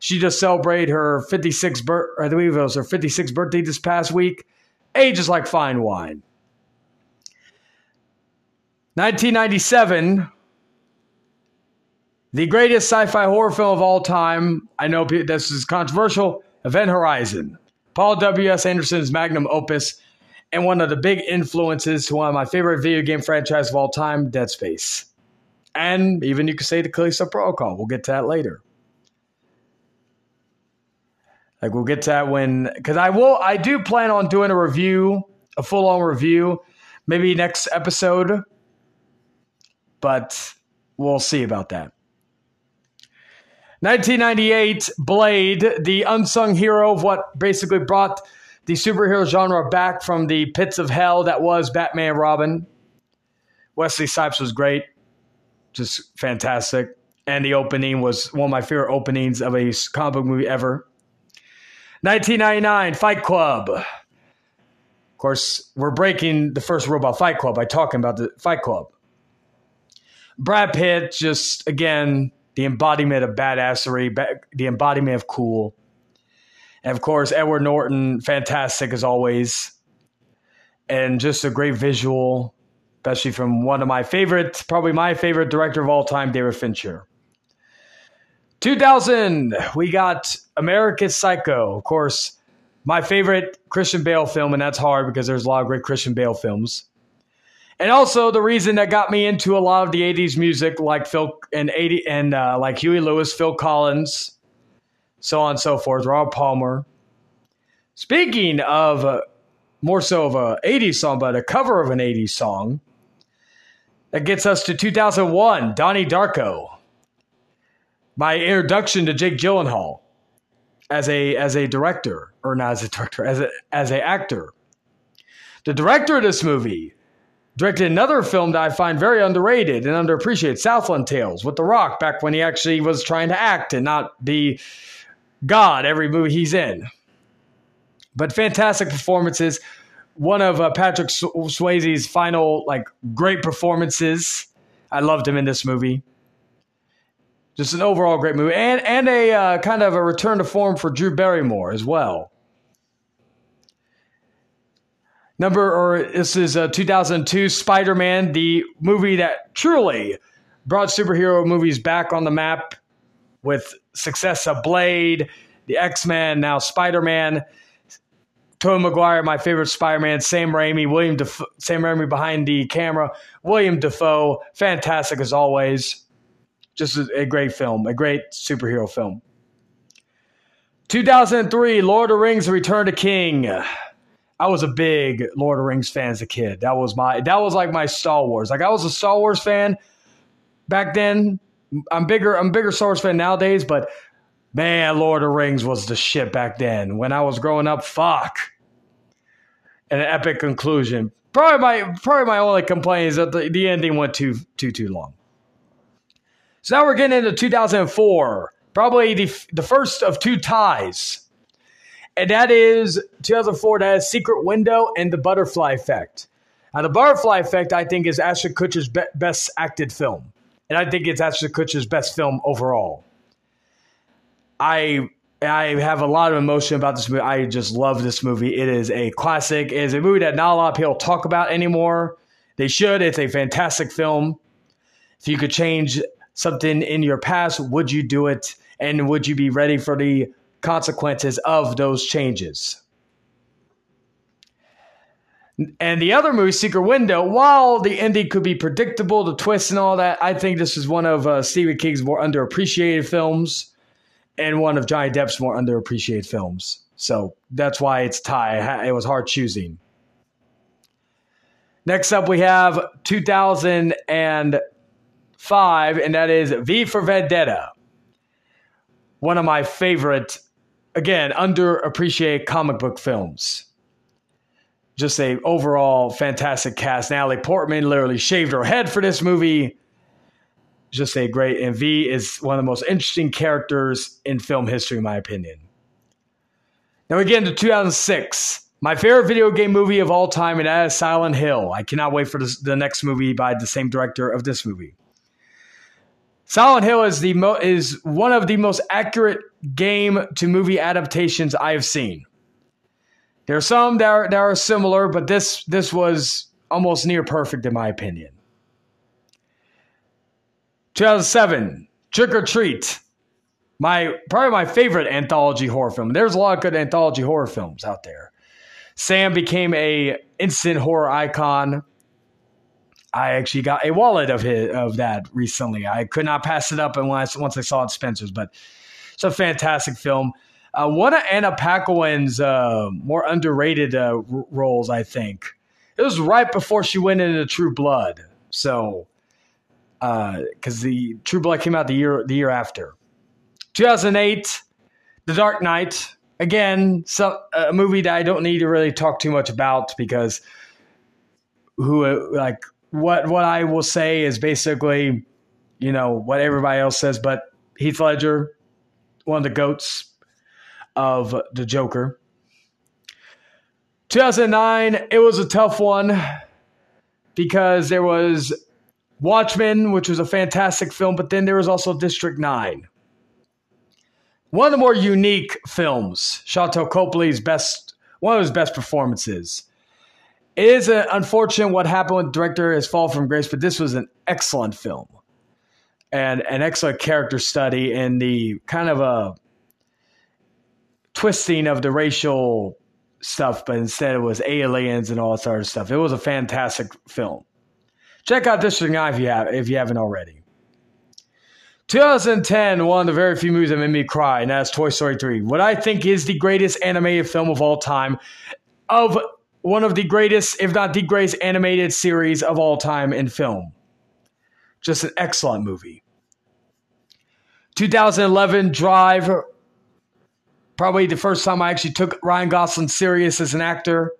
She just celebrated her 56th birth, I believe it was her 56th birthday this past week. Age is like fine wine. 1997, The greatest sci fi horror film of all time, I know this is controversial, Event Horizon. Paul W.S. Anderson's magnum opus, and one of the big influences to one of my favorite video game franchises of all time, Dead Space. And even you could say the Callisto Protocol. We'll get to that later. Like we'll get to that when because I will I do plan on doing a review, a full on review, maybe next episode. But we'll see about that. 1998, Blade, the unsung hero of what basically brought the superhero genre back from the pits of hell that was Batman Robin. Wesley Snipes was great, just fantastic. And the opening was one of my favorite openings of a comic book movie ever. 1999, Fight Club. Of course, we're breaking the first rule about Fight Club by talking about the Fight Club. Brad Pitt, just again, the embodiment of badassery, the embodiment of cool. And of course, Edward Norton, fantastic as always. And just a great visual, especially from one of my favorite, probably my favorite director of all time, David Fincher. 2000, we got American Psycho. Of course, my favorite Christian Bale film, and that's hard because there's a lot of great Christian Bale films. And also the reason that got me into a lot of the 80s music, like Phil and 80 and uh, like Huey Lewis, Phil Collins, so on and so forth, Rob Palmer. Speaking of uh, more so of a 80s song, but a cover of an 80s song, that gets us to 2001, Donnie Darko my introduction to Jake Gyllenhaal as a as a director, or not as a director, as a as a actor. The director of this movie directed another film that I find very underrated and underappreciated, Southland Tales, with The Rock, back when he actually was trying to act and not be God every movie he's in. But fantastic performances. One of uh, Patrick Swayze's final like great performances. I loved him in this movie. Just an overall great movie, and and a uh, kind of a return to form for Drew Barrymore as well. Number, or this is uh, 2002 Spider Man, the movie that truly brought superhero movies back on the map with success of Blade, the X Men, now Spider Man. Tobey Maguire, my favorite Spider-Man, Sam Raimi, William Dafoe, Sam Raimi behind the camera, William Dafoe, fantastic as always. Just a great film, a great superhero film. 2003, Lord of the Rings: Return to King. I was a big Lord of the Rings fan as a kid. That was my that was like my Star Wars. Like I was a Star Wars fan back then. I'm bigger I'm bigger Star Wars fan nowadays, but man, Lord of the Rings was the shit back then. When I was growing up, fuck. An epic conclusion. Probably my probably my only complaint is that the, the ending went too too too long. So now we're getting into 2004, probably the, the first of two ties. And that is 2004, that is Secret Window and The Butterfly Effect. Now, The Butterfly Effect, I think, is Ashton Kutcher's be- best acted film. And I think it's Ashton Kutcher's best film overall. I I have a lot of emotion about this movie. I just love this movie. It is a classic. It is a movie that not a lot of people talk about anymore. They should. It's a fantastic film. If you could change something in your past, would you do it? And would you be ready for the consequences of those changes? And the other movie, Secret Window, while the ending could be predictable, the twists and all that, I think this is one of uh, Stephen King's more underappreciated films and one of Johnny Depp's more underappreciated films. So that's why it's tie. It was hard choosing. Next up, we have 2005, and that is V for Vendetta. One of my favorite, again, underappreciated comic book films. Just a overall fantastic cast. Natalie Portman literally shaved her head for this movie. Just a great, and V is one of the most interesting characters in film history, in my opinion. Now we get into 2006. My favorite video game movie of all time, and that is Silent Hill. I cannot wait for this, the next movie by the same director of this movie. Silent Hill is the mo- is one of the most accurate game to movie adaptations I have seen. There are some that are, that are similar, but this this was almost near perfect in my opinion. 2007, Trick 'r Treat. My probably my favorite anthology horror film. There's a lot of good anthology horror films out there. Sam became a instant horror icon. I actually got a wallet of his of that recently. I could not pass it up, once once I saw it Spencer's, but it's a fantastic film. Uh, one of Anna Paquin's uh, more underrated uh, r- roles, I think. It was right before she went into True Blood, so because uh, the True Blood came out the year the year after. 2008, The Dark Knight. Again, some, a movie that I don't need to really talk too much about because who like what what I will say is basically, you know, what everybody else says, but Heath Ledger, one of the goats of the Joker. 2009, it was a tough one because there was Watchmen, which was a fantastic film, but then there was also District 9. One of the more unique films, Sharlto Copley's best, one of his best performances. It is unfortunate what happened with director, his fall from grace, but this was an excellent film and an excellent character study in the kind of a twisting of the racial stuff, but instead it was aliens and all that sort of stuff. It was a fantastic film. Check out District 9 if you have if you haven't already. 2010, one of the very few movies that made me cry, and that's Toy Story 3. What I think is the greatest animated film of all time, of one of the greatest, if not the greatest animated series of all time in film. Just an excellent movie. 2011, Drive. Probably the first time I actually took Ryan Gosling serious as an actor.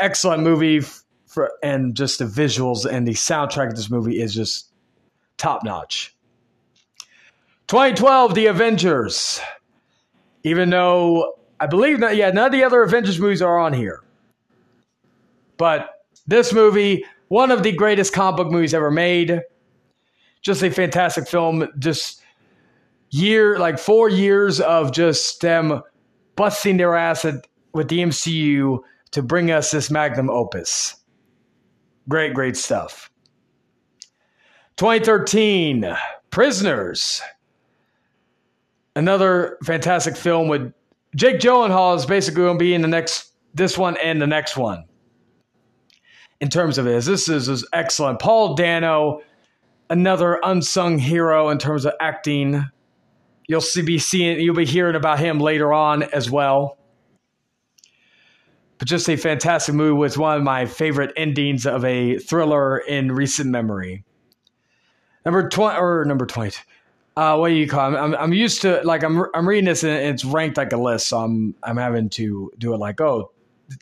Excellent movie, for, and just the visuals and the soundtrack of this movie is just top notch. 2012, The Avengers. Even though I believe that, yeah, none of the other Avengers movies are on here. But this movie, one of the greatest comic book movies ever made. Just a fantastic film. Just year, like four years of just them busting their ass at, with the MCU to bring us this magnum opus. Great, great stuff. 2013, Prisoners another fantastic film with Jake Gyllenhaal is basically going to be in the next this one and the next one. In terms of this, this is, is excellent. Paul Dano, another unsung hero in terms of acting. You'll see, be seeing, you'll be hearing about him later on as well. But just a fantastic movie with one of my favorite endings of a thriller in recent memory. Number twenty or number twenty uh, what do you call? It? I'm I'm used to like I'm I'm reading this and it's ranked like a list, so I'm I'm having to do it like oh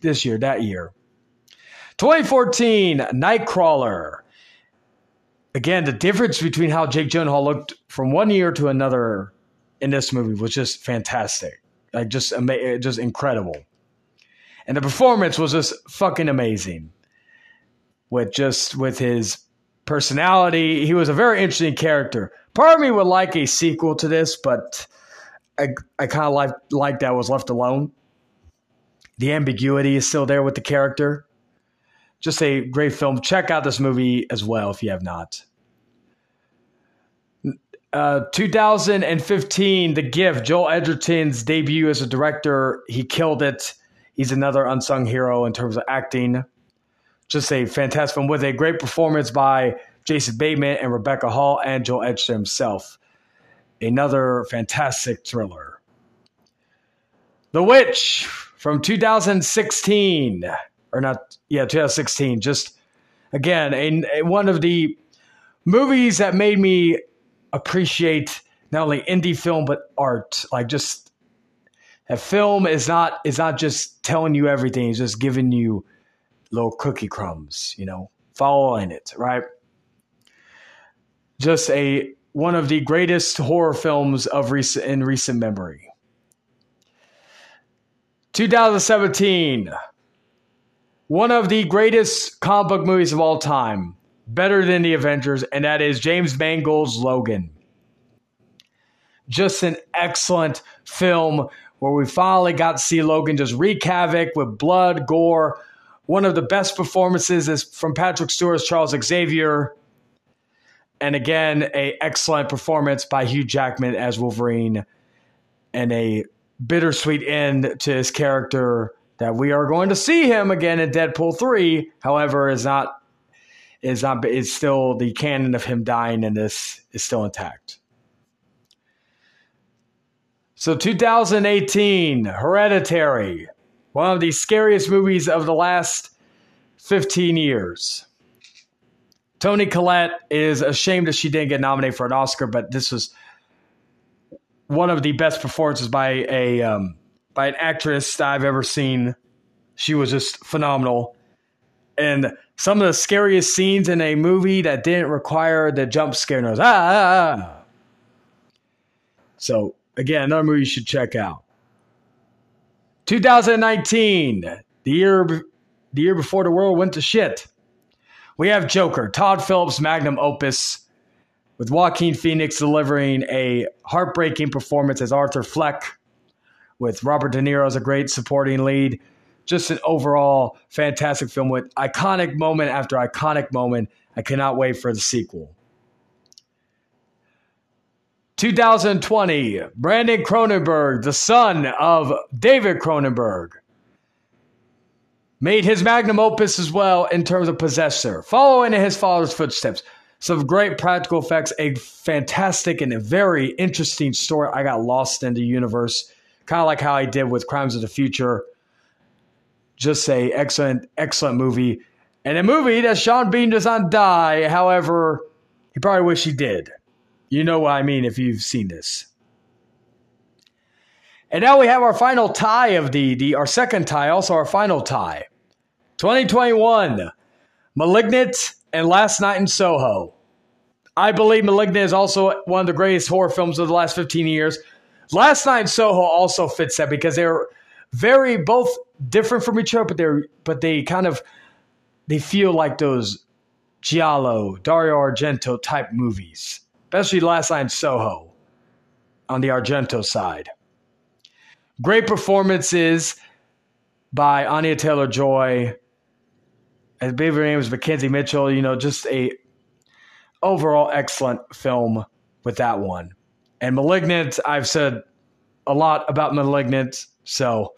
this year that year. 2014 Nightcrawler. Again, the difference between how Jake Gyllenhaal looked from one year to another in this movie was just fantastic, like just ama- just incredible, and the performance was just fucking amazing. With just with his personality, he was a very interesting character part of me would like a sequel to this, but I, I kind of like like that was left alone. The ambiguity is still there with the character. Just a great film. Check out this movie as well if you have not. Uh, 2015, The Gift, Joel Edgerton's debut as a director. He killed it. He's another unsung hero in terms of acting. Just a fantastic film with a great performance by Jason Bateman and Rebecca Hall and Joel Edgerton himself. Another fantastic thriller. The Witch from 2016, or not, yeah, 2016. Just again, a, one of the movies that made me appreciate not only indie film but art. Like just a film is not is not just telling you everything; it's just giving you little cookie crumbs. You know, following it right just a one of the greatest horror films of recent in recent memory. 2017, one of the greatest comic book movies of all time, better than the Avengers, and that is James Mangold's Logan. Just an excellent film where we finally got to see Logan just wreak havoc with blood, gore. One of the best performances is from Patrick Stewart's Charles Xavier And again, a excellent performance by Hugh Jackman as Wolverine, and a bittersweet end to his character that we are going to see him again in Deadpool three. However, is not is not is still the canon of him dying in this is still intact. So 2018, Hereditary, one of the scariest movies of the last 15 years. Toni Collette is ashamed that she didn't get nominated for an Oscar, but this was one of the best performances by a um, by an actress I've ever seen. She was just phenomenal, and some of the scariest scenes in a movie that didn't require the jump scare noise. Ah, ah, ah. So again, another movie you should check out. 2019, the year the year before the world went to shit. We have Joker, Todd Phillips' magnum opus, with Joaquin Phoenix delivering a heartbreaking performance as Arthur Fleck, with Robert De Niro as a great supporting lead. Just an overall fantastic film with iconic moment after iconic moment. I cannot wait for the sequel. 2020, Brandon Cronenberg, the son of David Cronenberg, made his magnum opus as well in terms of Possessor, following in his father's footsteps. Some great practical effects, a fantastic and a very interesting story. I got lost in the universe, kind of like how I did with Crimes of the Future. Just say excellent, excellent movie. And a movie that Sean Bean does not die. However, he probably wish he did. You know what I mean if you've seen this. And now we have our final tie of the, the our second tie, also our final tie. 2021, Malignant and Last Night in Soho. I believe Malignant is also one of the greatest horror films of the last 15 years. Last Night Soho also fits that because they're very both different from each other, but they're but they kind of they feel like those Giallo, Dario Argento type movies, especially Last Night Soho on the Argento side. Great performances by Anya Taylor Joy, believe her name was Mackenzie Mitchell. You know, just a overall excellent film with that one. And Malignant, I've said a lot about Malignant, so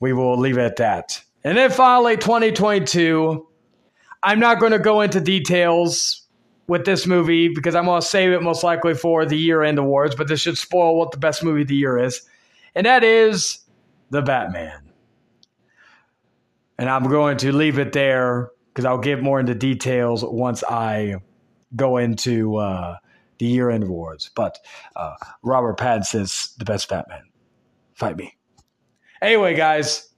we will leave it at that. And then finally, 2022. I'm not going to go into details with this movie because I'm going to save it most likely for the year end awards, but this should spoil what the best movie of the year is. And that is The Batman. And I'm going to leave it there because I'll get more into details once I go into uh, the year end awards. But uh, Robert Pattinson's the best Batman. Fight me. Anyway, guys,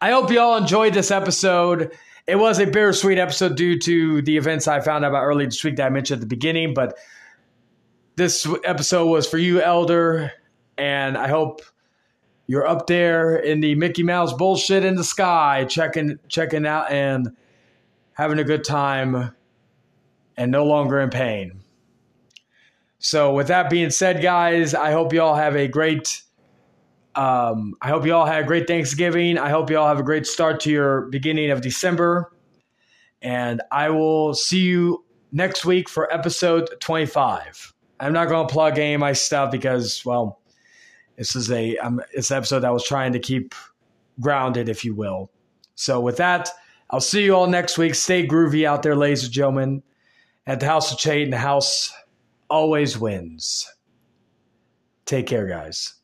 I hope you all enjoyed this episode. It was a bittersweet episode due to the events I found out about early this week that I mentioned at the beginning. But this episode was for you, Elder, and I hope you're up there in the Mickey Mouse bullshit in the sky, checking checking out and having a good time and no longer in pain. So with that being said, guys, I hope you all have a great um, I hope you all had a great Thanksgiving. I hope you all have a great start to your beginning of December. And I will see you next week for episode 25. I'm not going to plug any of my stuff because, well, this is a um, it's an episode that I was trying to keep grounded, if you will. So with that, I'll see you all next week. Stay groovy out there, ladies and gentlemen. At the House of Chade, and the house always wins. Take care, guys.